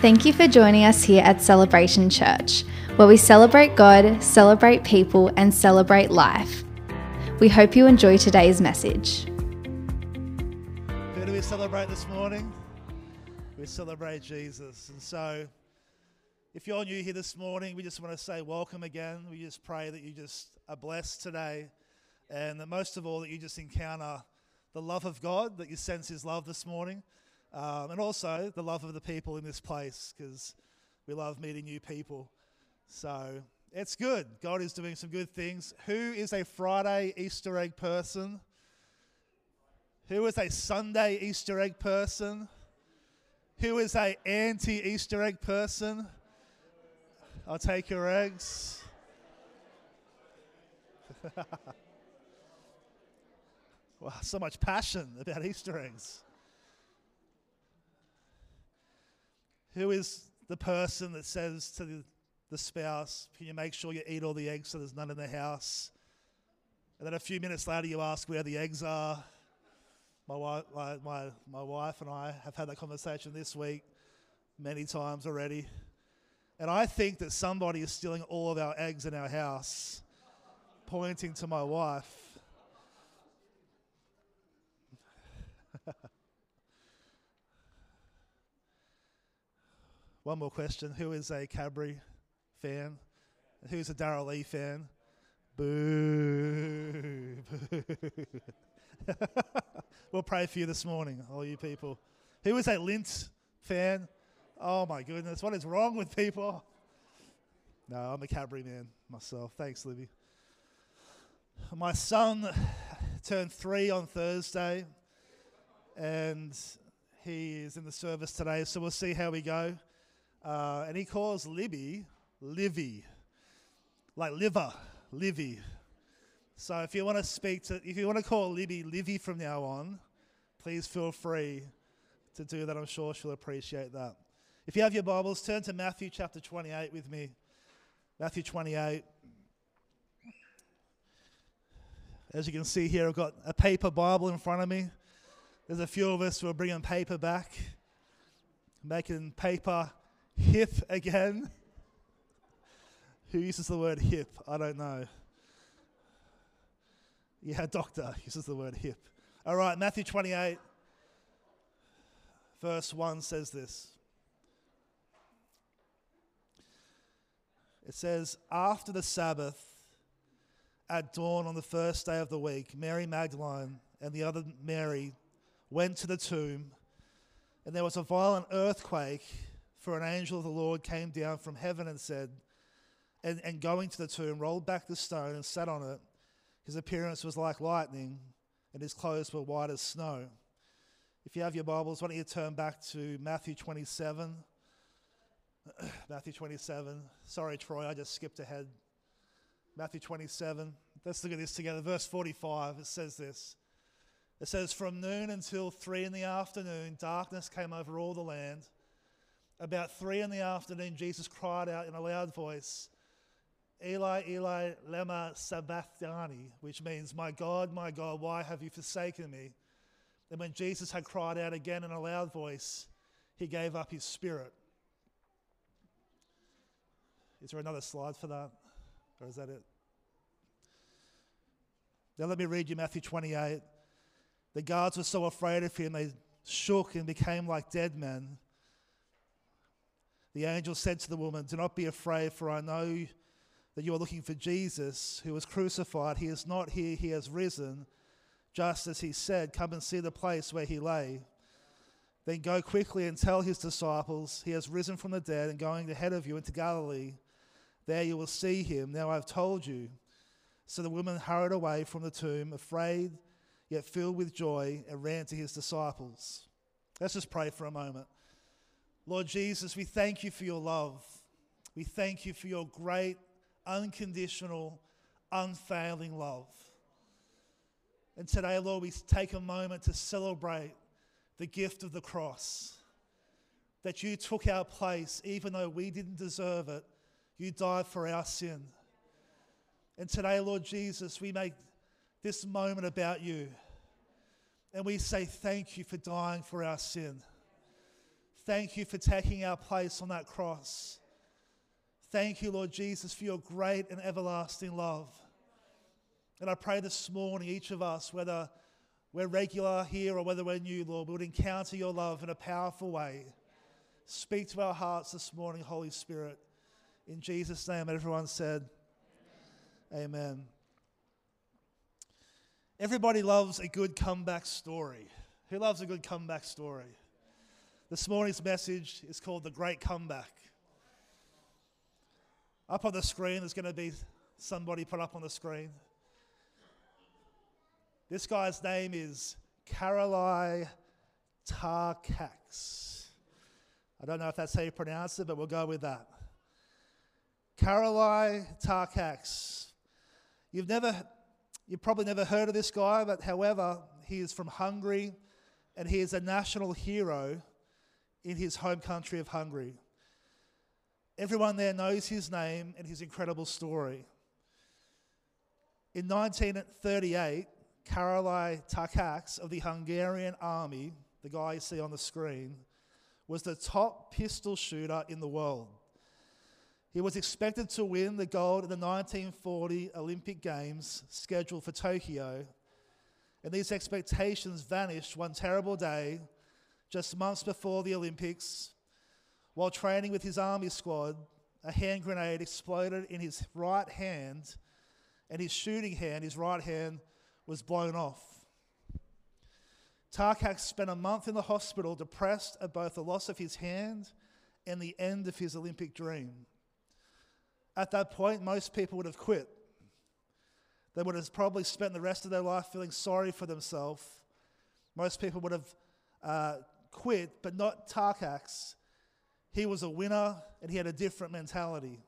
Thank you for joining us here at Celebration Church, where we celebrate God, celebrate people, and celebrate life. We hope you enjoy today's message. Who do we celebrate this morning? We celebrate Jesus. And so, if you're new here this morning, we just want to say welcome again. We just pray that you just are blessed today and that most of all, that you just encounter the love of God, that you sense His love this morning, um, and also the love of the people in this place because we love meeting new people. So, it's good. God is doing some good things. Who is a Friday Easter egg person? Who is a Sunday Easter egg person? Who is a anti Easter egg person? I'll take your eggs. wow, so much passion about Easter eggs. Who is the person that says to the, spouse, Can you make sure you eat all the eggs so there's none in the house? And then a few minutes later, you ask where the eggs are. My wife, my, my, my wife and I have had that conversation this week many times already. And I think that somebody is stealing all of our eggs in our house, pointing to my wife. One more question. Who is a Cadbury fan? Who's a Darrell Lea fan? Boo. Boo. we'll pray for you this morning, all you people. Who is a Lindt fan? Oh my goodness, what is wrong with people? No, I'm a Cadbury man myself. Thanks, Libby. My son turned three on Thursday, and he is in the service today, so we'll see how we go. Uh, and he calls Libby Livy, like liver, Livy. So if you want to speak to, if you want to call Libby Livy from now on, please feel free to do that. I'm sure she'll appreciate that. If you have your Bibles, turn to Matthew chapter 28 with me. Matthew 28. As you can see here, I've got a paper Bible in front of me. There's a few of us who are bringing paper back, making paper hip again. Who uses the word hip? I don't know. Yeah, doctor uses the word hip. All right, Matthew 28, verse 1 says this. It says, After the Sabbath, at dawn on the first day of the week, Mary Magdalene and the other Mary went to the tomb, and there was a violent earthquake, for an angel of the Lord came down from heaven and said, and, and going to the tomb, rolled back the stone and sat on it. His appearance was like lightning, and his clothes were white as snow. If you have your Bibles, why don't you turn back to Matthew 27? Matthew 27. Sorry, Troy, I just skipped ahead. Matthew 27. Let's look at this together. Verse 45, it says this. It says, From noon until three in the afternoon, darkness came over all the land. About three in the afternoon, Jesus cried out in a loud voice, Eli, Eli, lema sabachthani, which means, My God, my God, why have you forsaken me? And when Jesus had cried out again in a loud voice, he gave up his spirit. Is there another slide for that? Or is that it? Now let me read you Matthew 28. The guards were so afraid of him, they shook and became like dead men. The angel said to the woman, Do not be afraid, for I know that you are looking for Jesus who was crucified. He is not here, he has risen. Just as he said, Come and see the place where he lay. Then go quickly and tell his disciples, He has risen from the dead and going ahead of you into Galilee. There you will see him. Now I've told you. So the woman hurried away from the tomb, afraid yet filled with joy, and ran to his disciples. Let's just pray for a moment. Lord Jesus, we thank you for your love. We thank you for your great, unconditional, unfailing love. And today, Lord, we take a moment to celebrate the gift of the cross. That you took our place, even though we didn't deserve it, you died for our sin. And today, Lord Jesus, we make this moment about you. And we say thank you for dying for our sin. Thank you for taking our place on that cross. Thank you, Lord Jesus, for your great and everlasting love. And I pray this morning, each of us, whether we're regular here or whether we're new, Lord, we would encounter your love in a powerful way. Speak to our hearts this morning, Holy Spirit. In Jesus' name, everyone said, Amen. Amen. Everybody loves a good comeback story. Who loves a good comeback story? This morning's message is called The Great Comeback. Up on the screen, there's going to be somebody put up on the screen. This guy's name is Karolai Takacs. I don't know if that's how you pronounce it, but we'll go with that. Karolai Takacs. You've never, you've probably never heard of this guy, but however, he is from Hungary and he is a national hero in his home country of Hungary. Everyone there knows his name and his incredible story. In 1938, Karolai Takacs of the Hungarian army, the guy you see on the screen, was the top pistol shooter in the world. He was expected to win the gold in the 1940 Olympic Games scheduled for Tokyo, and these expectations vanished one terrible day, just months before the Olympics. While training with his army squad, a hand grenade exploded in his right hand, and his shooting hand, his right hand, was blown off. Takacs spent a month in the hospital depressed at both the loss of his hand and the end of his Olympic dream. At that point, most people would have quit. They would have probably spent the rest of their life feeling sorry for themselves. Most people would have uh, quit, but not Takacs. He was a winner and he had a different mentality.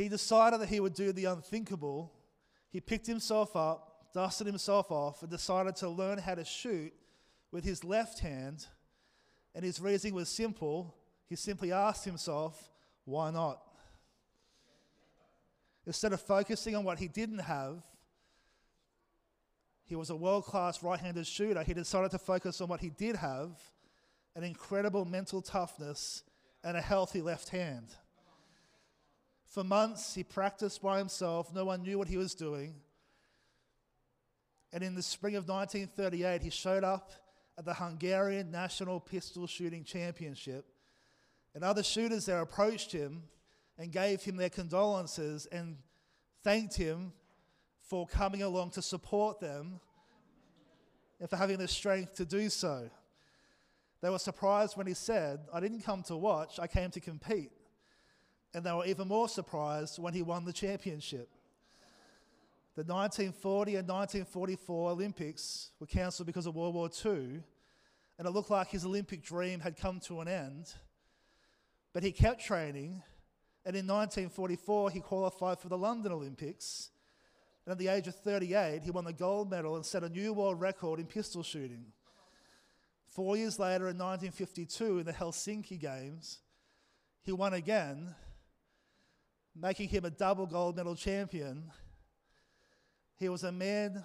he decided that he would do the unthinkable. He picked himself up, dusted himself off, and decided to learn how to shoot with his left hand. And his reasoning was simple. He simply asked himself, why not? Instead of focusing on what he didn't have, he was a world class right handed shooter. He decided to focus on what he did have an incredible mental toughness and a healthy left hand. For months, he practiced by himself. No one knew what he was doing. And in the spring of 1938, he showed up at the Hungarian National Pistol Shooting Championship. And other shooters there approached him and gave him their condolences and thanked him for coming along to support them and for having the strength to do so. They were surprised when he said, I didn't come to watch, I came to compete and they were even more surprised when he won the championship. The 1940 and 1944 Olympics were cancelled because of World War II, and it looked like his Olympic dream had come to an end. But he kept training, and in 1944 he qualified for the London Olympics. And at the age of 38, he won the gold medal and set a new world record in pistol shooting. Four years later, in 1952, in the Helsinki Games, he won again making him a double gold medal champion. He was a man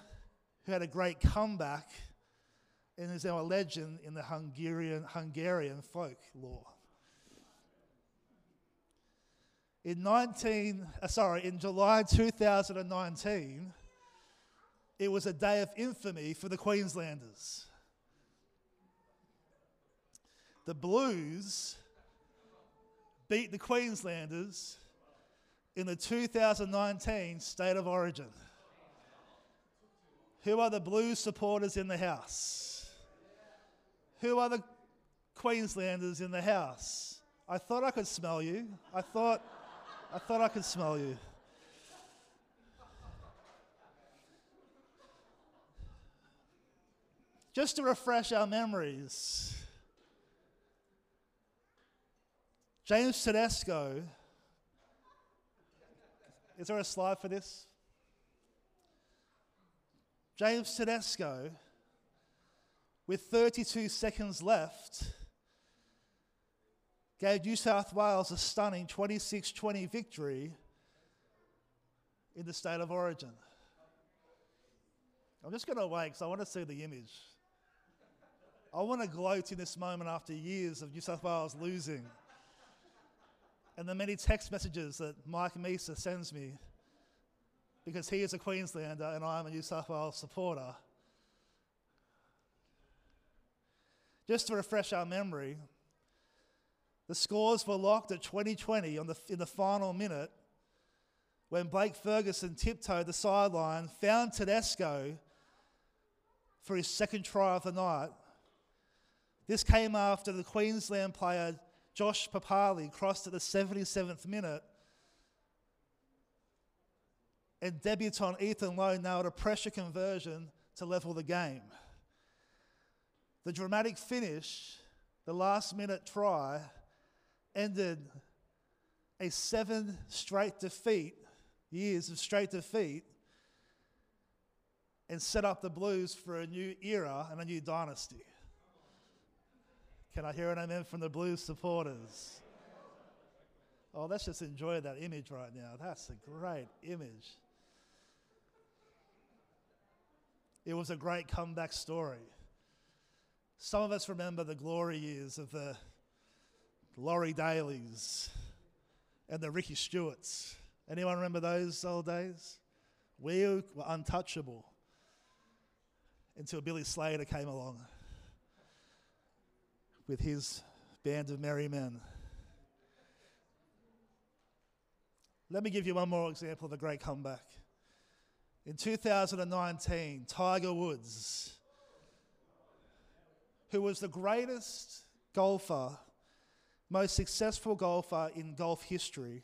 who had a great comeback and is now a legend in the Hungarian, Hungarian folklore. In 19, uh, sorry, in July 2019, it was a day of infamy for the Queenslanders. The Blues beat the Queenslanders in the 2019 State of Origin. Who are the Blues supporters in the house? Who are the Queenslanders in the house? I thought I could smell you. I thought, I thought I could smell you. Just to refresh our memories, James Tedesco is there a slide for this? James Tedesco, with 32 seconds left, gave New South Wales a stunning 26 20 victory in the state of origin. I'm just going to wait because I want to see the image. I want to gloat in this moment after years of New South Wales losing. And the many text messages that Mike Misa sends me because he is a Queenslander and I am a New South Wales supporter. Just to refresh our memory, the scores were locked at 2020 on the, in the final minute when Blake Ferguson tiptoed the sideline, found Tedesco for his second try of the night. This came after the Queensland player Josh Papalii crossed at the 77th minute and debutant Ethan Lowe nailed a pressure conversion to level the game. The dramatic finish, the last minute try, ended a seven straight defeat, years of straight defeat, and set up the Blues for a new era and a new dynasty. Can I hear an amen from the Blues supporters? Oh, let's just enjoy that image right now. That's a great image. It was a great comeback story. Some of us remember the glory years of the Laurie Daley's and the Ricky Stuarts. Anyone remember those old days? We were untouchable until Billy Slater came along with his band of merry men. Let me give you one more example of a great comeback. In 2019, Tiger Woods, who was the greatest golfer, most successful golfer in golf history,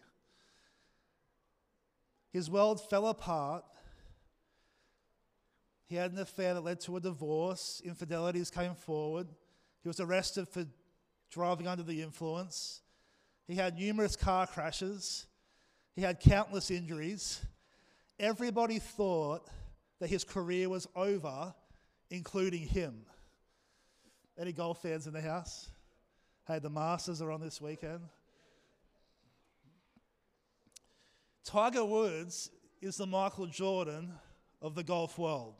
his world fell apart. He had an affair that led to a divorce. Infidelities came forward. He was arrested for driving under the influence. He had numerous car crashes. He had countless injuries. Everybody thought that his career was over, including him. Any golf fans in the house? Hey, the Masters are on this weekend. Tiger Woods is the Michael Jordan of the golf world.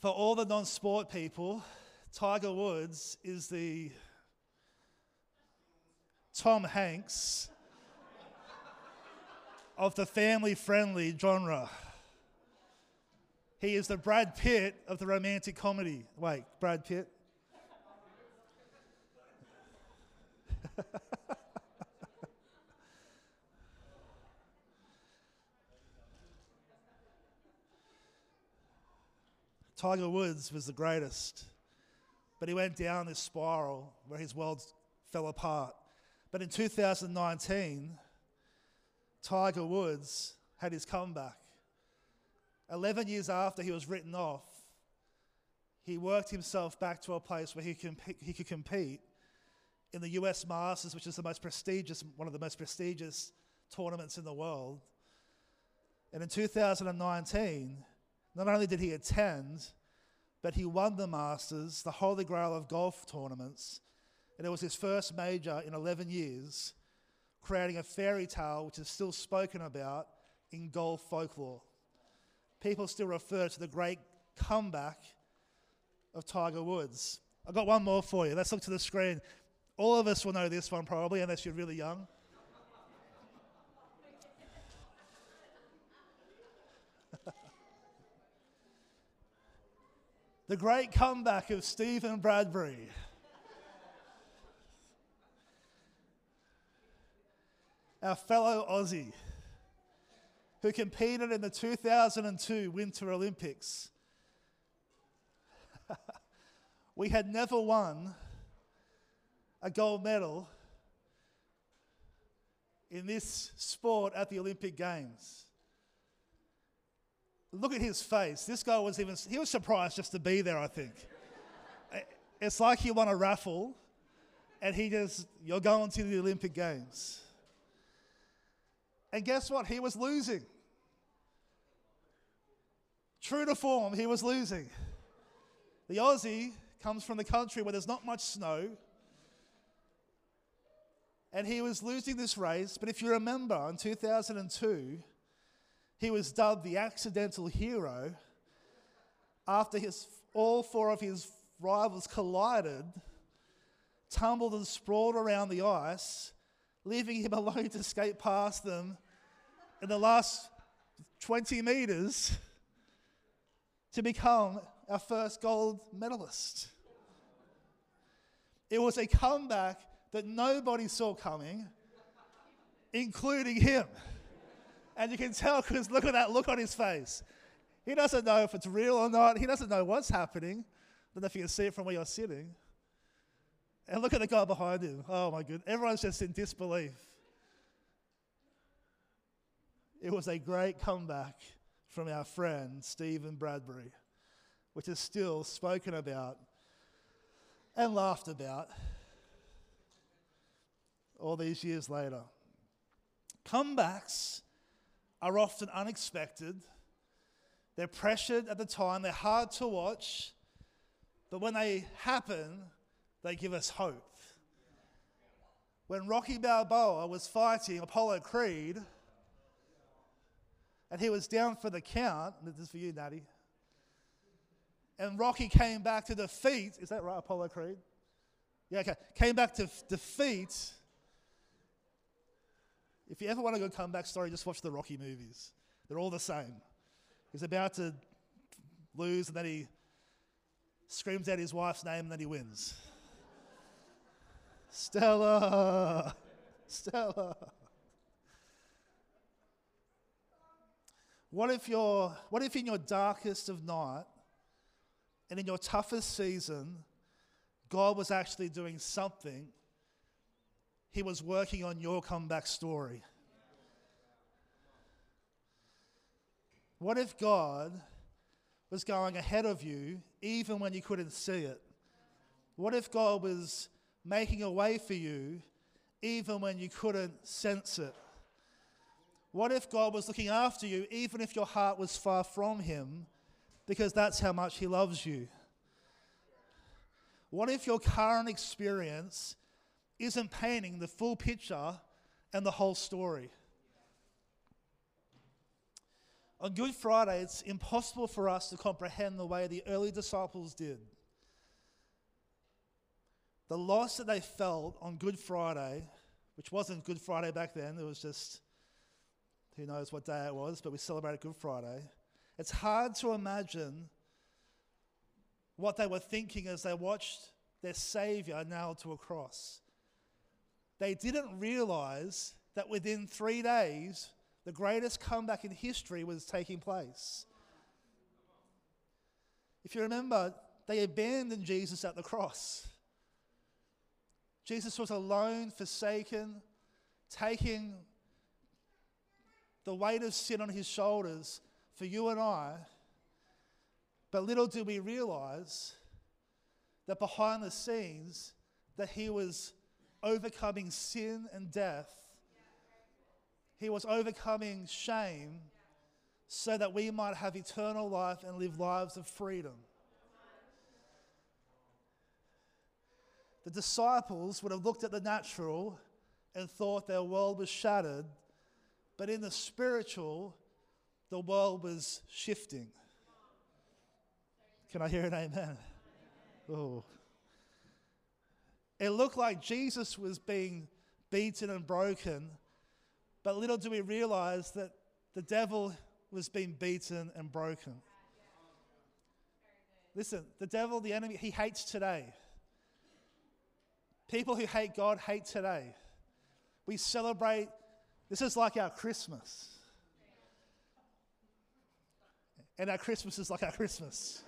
For all the non sport people, Tiger Woods is the Tom Hanks of the family friendly genre. He is the Brad Pitt of the romantic comedy. Wait, Brad Pitt? Tiger Woods was the greatest, but he went down this spiral where his world fell apart. But in 2019, Tiger Woods had his comeback. 11 years after he was written off, he worked himself back to a place where he, comp- he could compete in the US Masters, which is the most prestigious, one of the most prestigious tournaments in the world. And in 2019, not only did he attend, but he won the Masters, the holy grail of golf tournaments. And it was his first major in 11 years creating a fairy tale which is still spoken about in golf folklore. People still refer to the great comeback of Tiger Woods. I've got one more for you. Let's look to the screen. All of us will know this one probably, unless you're really young. the great comeback of Stephen Bradbury. our fellow Aussie, who competed in the 2002 Winter Olympics. we had never won a gold medal in this sport at the Olympic Games. Look at his face. This guy was even, he was surprised just to be there, I think. Eh, it's like he won a raffle and he just, you're going to the Olympic Games. And guess what? He was losing. True to form, he was losing. The Aussie comes from the country where there's not much snow. And he was losing this race. But if you remember, in 2002, he was dubbed the accidental hero after his, all four of his rivals collided, tumbled and sprawled around the ice, leaving him alone to skate past them in the last 20 meters to become our first gold medalist. It was a comeback that nobody saw coming, including him. And you can tell because look at that look on his face. He doesn't know if it's real or not. He doesn't know what's happening. I don't know if you can see it from where you're sitting. And look at the guy behind him. Oh my goodness. Everyone's just in disbelief. It was a great comeback from our friend Stephen Bradbury, which is still spoken about and laughed about all these years later. Comebacks are often unexpected. They're pressured at the time, they're hard to watch, but when they happen, they give us hope. When Rocky Balboa was fighting Apollo Creed, and he was down for the count, this is for you, Natty. And Rocky came back to defeat, is that right, Apollo Creed? Yeah, okay. Came back to f- defeat. If you ever want a good comeback story, just watch the Rocky movies. They're all the same. He's about to lose, and then he screams out his wife's name, and then he wins. Stella! Stella! What if, you're, what if in your darkest of night and in your toughest season, God was actually doing something? He was working on your comeback story. What if God was going ahead of you even when you couldn't see it? What if God was making a way for you even when you couldn't sense it? What if God was looking after you even if your heart was far from Him because that's how much He loves you? What if your current experience isn't painting the full picture and the whole story? On Good Friday, it's impossible for us to comprehend the way the early disciples did. The loss that they felt on Good Friday, which wasn't Good Friday back then, it was just who knows what day it was, but we celebrated Good Friday. It's hard to imagine what they were thinking as they watched their Savior nailed to a cross. They didn't realize that within three days, the greatest comeback in history was taking place. If you remember, they abandoned Jesus at the cross. Jesus was alone, forsaken, taking the weight of sin on his shoulders for you and I. But little do we realize that behind the scenes that he was overcoming sin and death he was overcoming shame so that we might have eternal life and live lives of freedom. The disciples would have looked at the natural and thought their world was shattered, but in the spiritual, the world was shifting. Can I hear an amen? Oh. It looked like Jesus was being beaten and broken but little do we realize that the devil was being beaten and broken. Listen, the devil, the enemy, he hates today. People who hate God hate today. We celebrate, this is like our Christmas. And our Christmas is like our Christmas.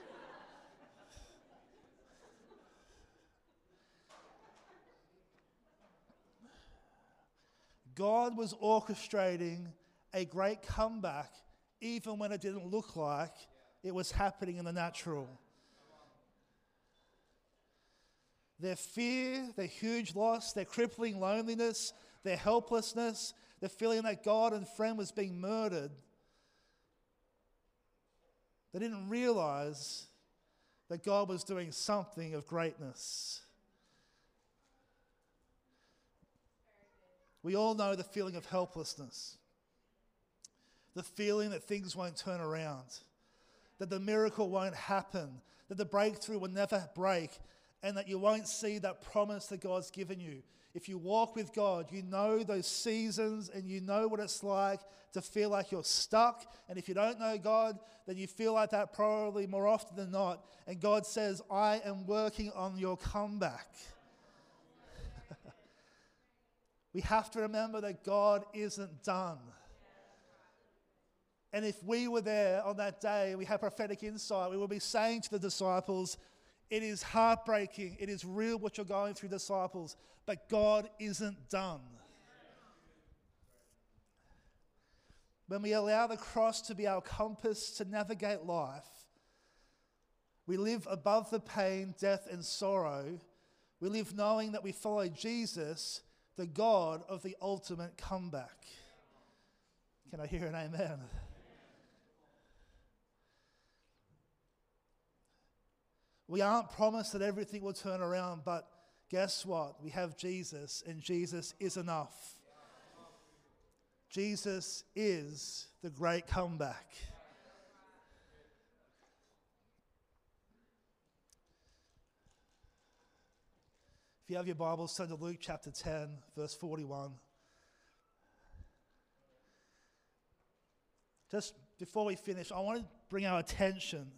God was orchestrating a great comeback even when it didn't look like it was happening in the natural. Their fear, their huge loss, their crippling loneliness, their helplessness, the feeling that God and friend was being murdered, they didn't realize that God was doing something of greatness. We all know the feeling of helplessness, the feeling that things won't turn around, that the miracle won't happen, that the breakthrough will never break, and that you won't see that promise that God's given you. If you walk with God, you know those seasons and you know what it's like to feel like you're stuck. And if you don't know God, then you feel like that probably more often than not. And God says, I am working on your comeback. We have to remember that God isn't done. And if we were there on that day, we had prophetic insight, we would be saying to the disciples, It is heartbreaking. It is real what you're going through, disciples, but God isn't done. When we allow the cross to be our compass to navigate life, we live above the pain, death, and sorrow. We live knowing that we follow Jesus, the God of the ultimate comeback. Can I hear an amen? We aren't promised that everything will turn around, but guess what? We have Jesus, and Jesus is enough. Jesus is the great comeback. If you have your Bibles, turn to Luke chapter 10, verse 41. Just before we finish, I want to bring our attention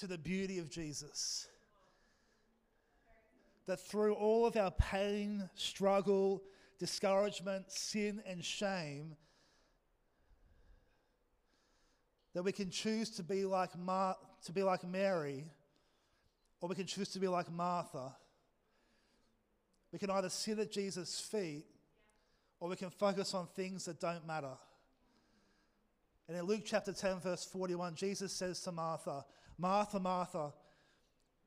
to the beauty of Jesus. That through all of our pain, struggle, discouragement, sin, and shame, that we can choose to be like, Mar- to be like Mary, or we can choose to be like Martha. We can either sit at Jesus' feet, or we can focus on things that don't matter. And in Luke chapter 10, verse 41, Jesus says to Martha, Martha, Martha,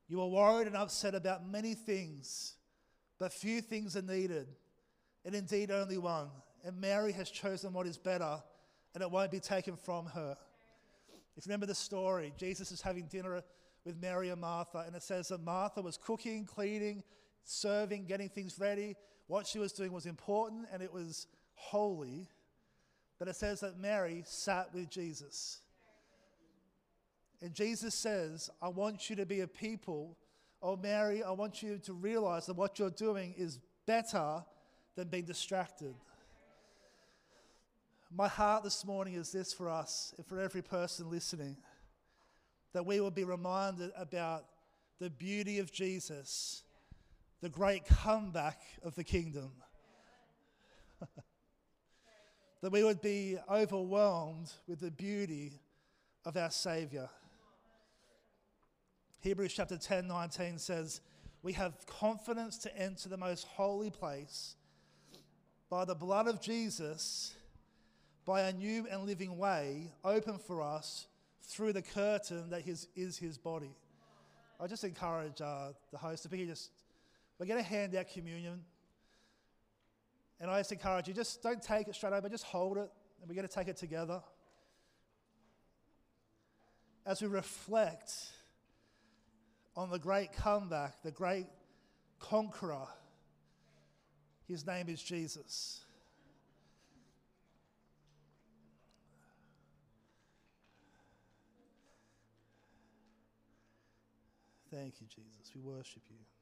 you are worried and upset about many things, but few things are needed, and indeed only one. And Mary has chosen what is better, and it won't be taken from her. If you remember the story, Jesus is having dinner with Mary and Martha, and it says that Martha was cooking, cleaning, serving, getting things ready. What she was doing was important and it was holy. But it says that Mary sat with Jesus. And Jesus says, I want you to be a people. Oh, Mary, I want you to realize that what you're doing is better than being distracted. My heart this morning is this for us and for every person listening that we will be reminded about the beauty of Jesus, the great comeback of the kingdom. that we would be overwhelmed with the beauty of our Savior. Hebrews chapter 10 19 says, We have confidence to enter the most holy place by the blood of Jesus, by a new and living way open for us through the curtain that his, is his body. I just encourage uh, the host to be just, we're going to hand out communion. And I just encourage you, just don't take it straight over, just hold it, and we're going to take it together. As we reflect on the great comeback, the great conqueror. His name is Jesus. Thank you, Jesus. We worship you.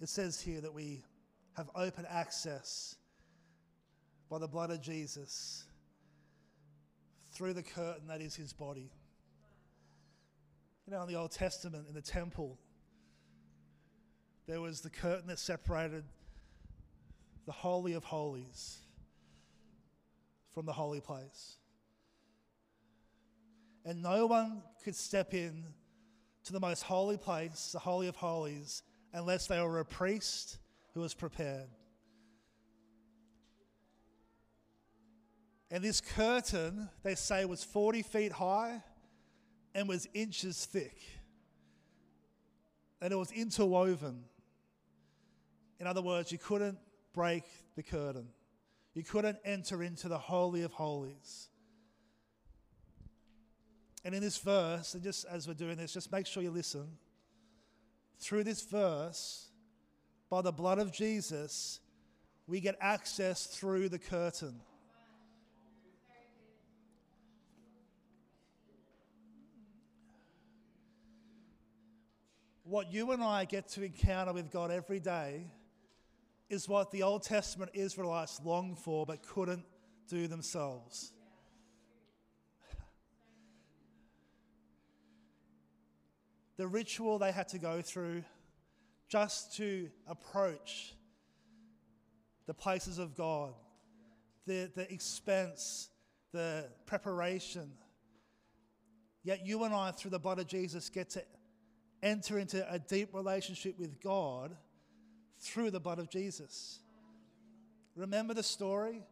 It says here that we have open access by the blood of Jesus through the curtain that is his body. You know, in the Old Testament, in the temple, there was the curtain that separated the Holy of Holies from the holy place. And no one could step in to the most holy place, the Holy of Holies, unless they were a priest who was prepared. And this curtain, they say, was 40 feet high and was inches thick. And it was interwoven. In other words, you couldn't break the curtain, you couldn't enter into the Holy of Holies. And in this verse, and just as we're doing this, just make sure you listen. Through this verse, by the blood of Jesus, we get access through the curtain. What you and I get to encounter with God every day is what the Old Testament Israelites longed for but couldn't do themselves. The ritual they had to go through just to approach the places of God, the, the expense, the preparation. Yet you and I, through the blood of Jesus, get to enter into a deep relationship with God through the blood of Jesus. Remember the story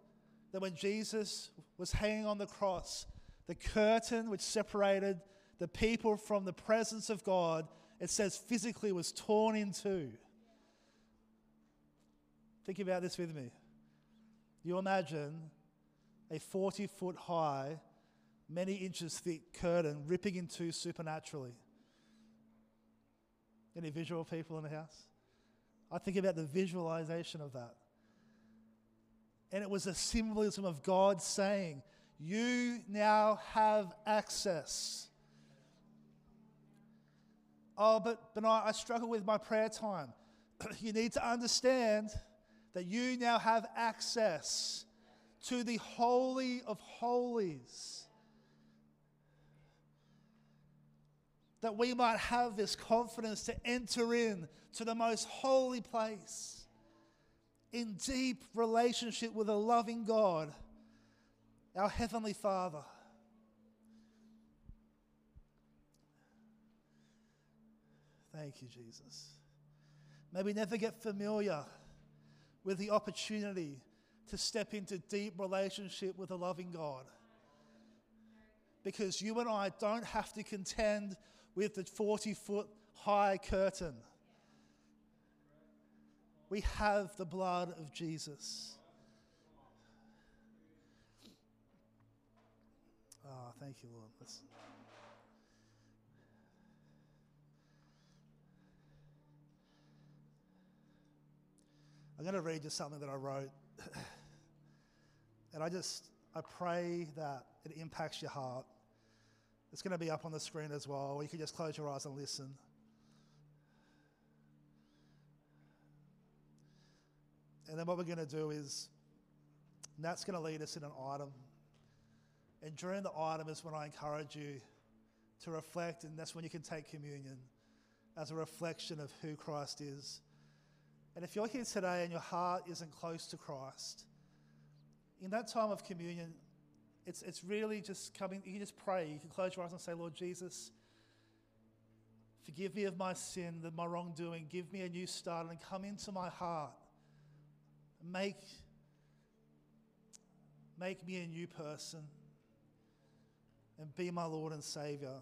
that when Jesus was hanging on the cross, the curtain which separated the people from the presence of God, it says physically was torn in two. Think about this with me. You imagine a 40 foot high, many inches thick curtain ripping in two supernaturally. Any visual people in the house? I think about the visualization of that. And it was a symbolism of God saying, You now have access. Oh, but, but I, I struggle with my prayer time. you need to understand that you now have access to the Holy of Holies. That we might have this confidence to enter in to the most holy place in deep relationship with a loving God, our Heavenly Father. Thank you, Jesus. May we never get familiar with the opportunity to step into deep relationship with a loving God. Because you and I don't have to contend with the 40 foot high curtain. We have the blood of Jesus. Oh, thank you, Lord. Listen. I'm going to read you something that I wrote. and I just, I pray that it impacts your heart. It's going to be up on the screen as well, or you can just close your eyes and listen. And then what we're going to do is, Nat's going to lead us in an item. And during the item is when I encourage you to reflect, and that's when you can take communion as a reflection of who Christ is. And if you're here today and your heart isn't close to Christ, in that time of communion, it's, it's really just coming, you can just pray. You can close your eyes and say, Lord Jesus, forgive me of my sin, my wrongdoing. Give me a new start and come into my heart. Make, make me a new person and be my Lord and Savior.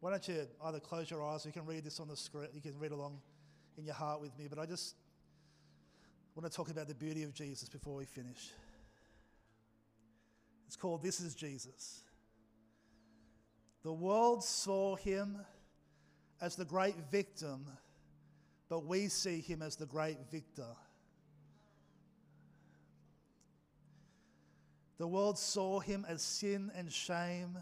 Why don't you either close your eyes, or you can read this on the screen, you can read along in your heart with me, but I just want to talk about the beauty of Jesus before we finish. It's called This is Jesus. The world saw him as the great victim, but we see him as the great victor. The world saw him as sin and shame,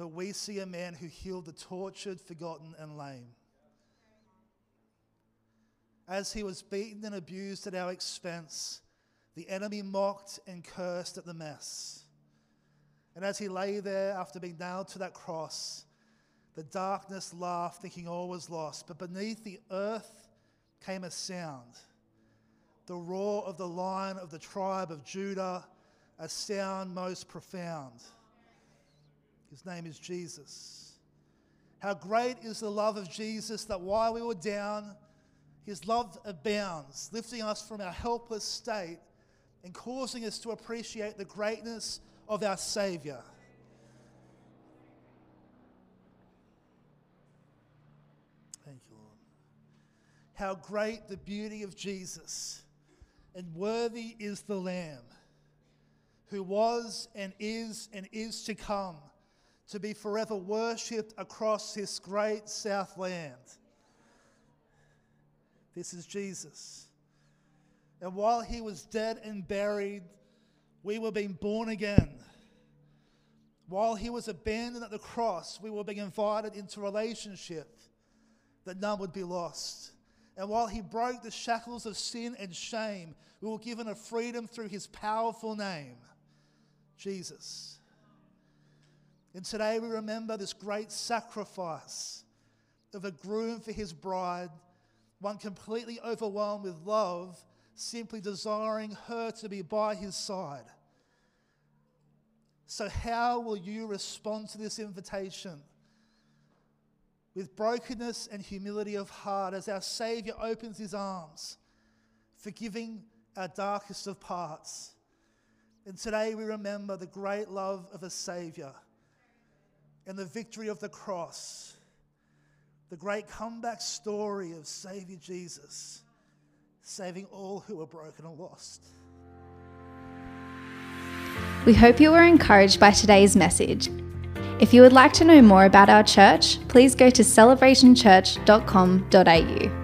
but we see a man who healed the tortured, forgotten, and lame. As he was beaten and abused at our expense, the enemy mocked and cursed at the mess. And as he lay there after being nailed to that cross, the darkness laughed, thinking all was lost. But beneath the earth came a sound the roar of the lion of the tribe of Judah, a sound most profound. His name is Jesus. How great is the love of Jesus that while we were down, his love abounds, lifting us from our helpless state and causing us to appreciate the greatness of our Savior. Thank you, Lord. How great the beauty of Jesus, and worthy is the Lamb who was and is and is to come to be forever worshipped across this great south land. This is Jesus. And while he was dead and buried, we were being born again. While he was abandoned at the cross, we were being invited into relationship that none would be lost. And while he broke the shackles of sin and shame, we were given a freedom through his powerful name, Jesus. And today we remember this great sacrifice of a groom for his bride, one completely overwhelmed with love, simply desiring her to be by his side. So, how will you respond to this invitation? With brokenness and humility of heart, as our Savior opens his arms, forgiving our darkest of parts. And today we remember the great love of a Savior and the victory of the cross, the great comeback story of Savior Jesus, saving all who are broken and lost. We hope you were encouraged by today's message. If you would like to know more about our church, please go to celebrationchurch.com.au.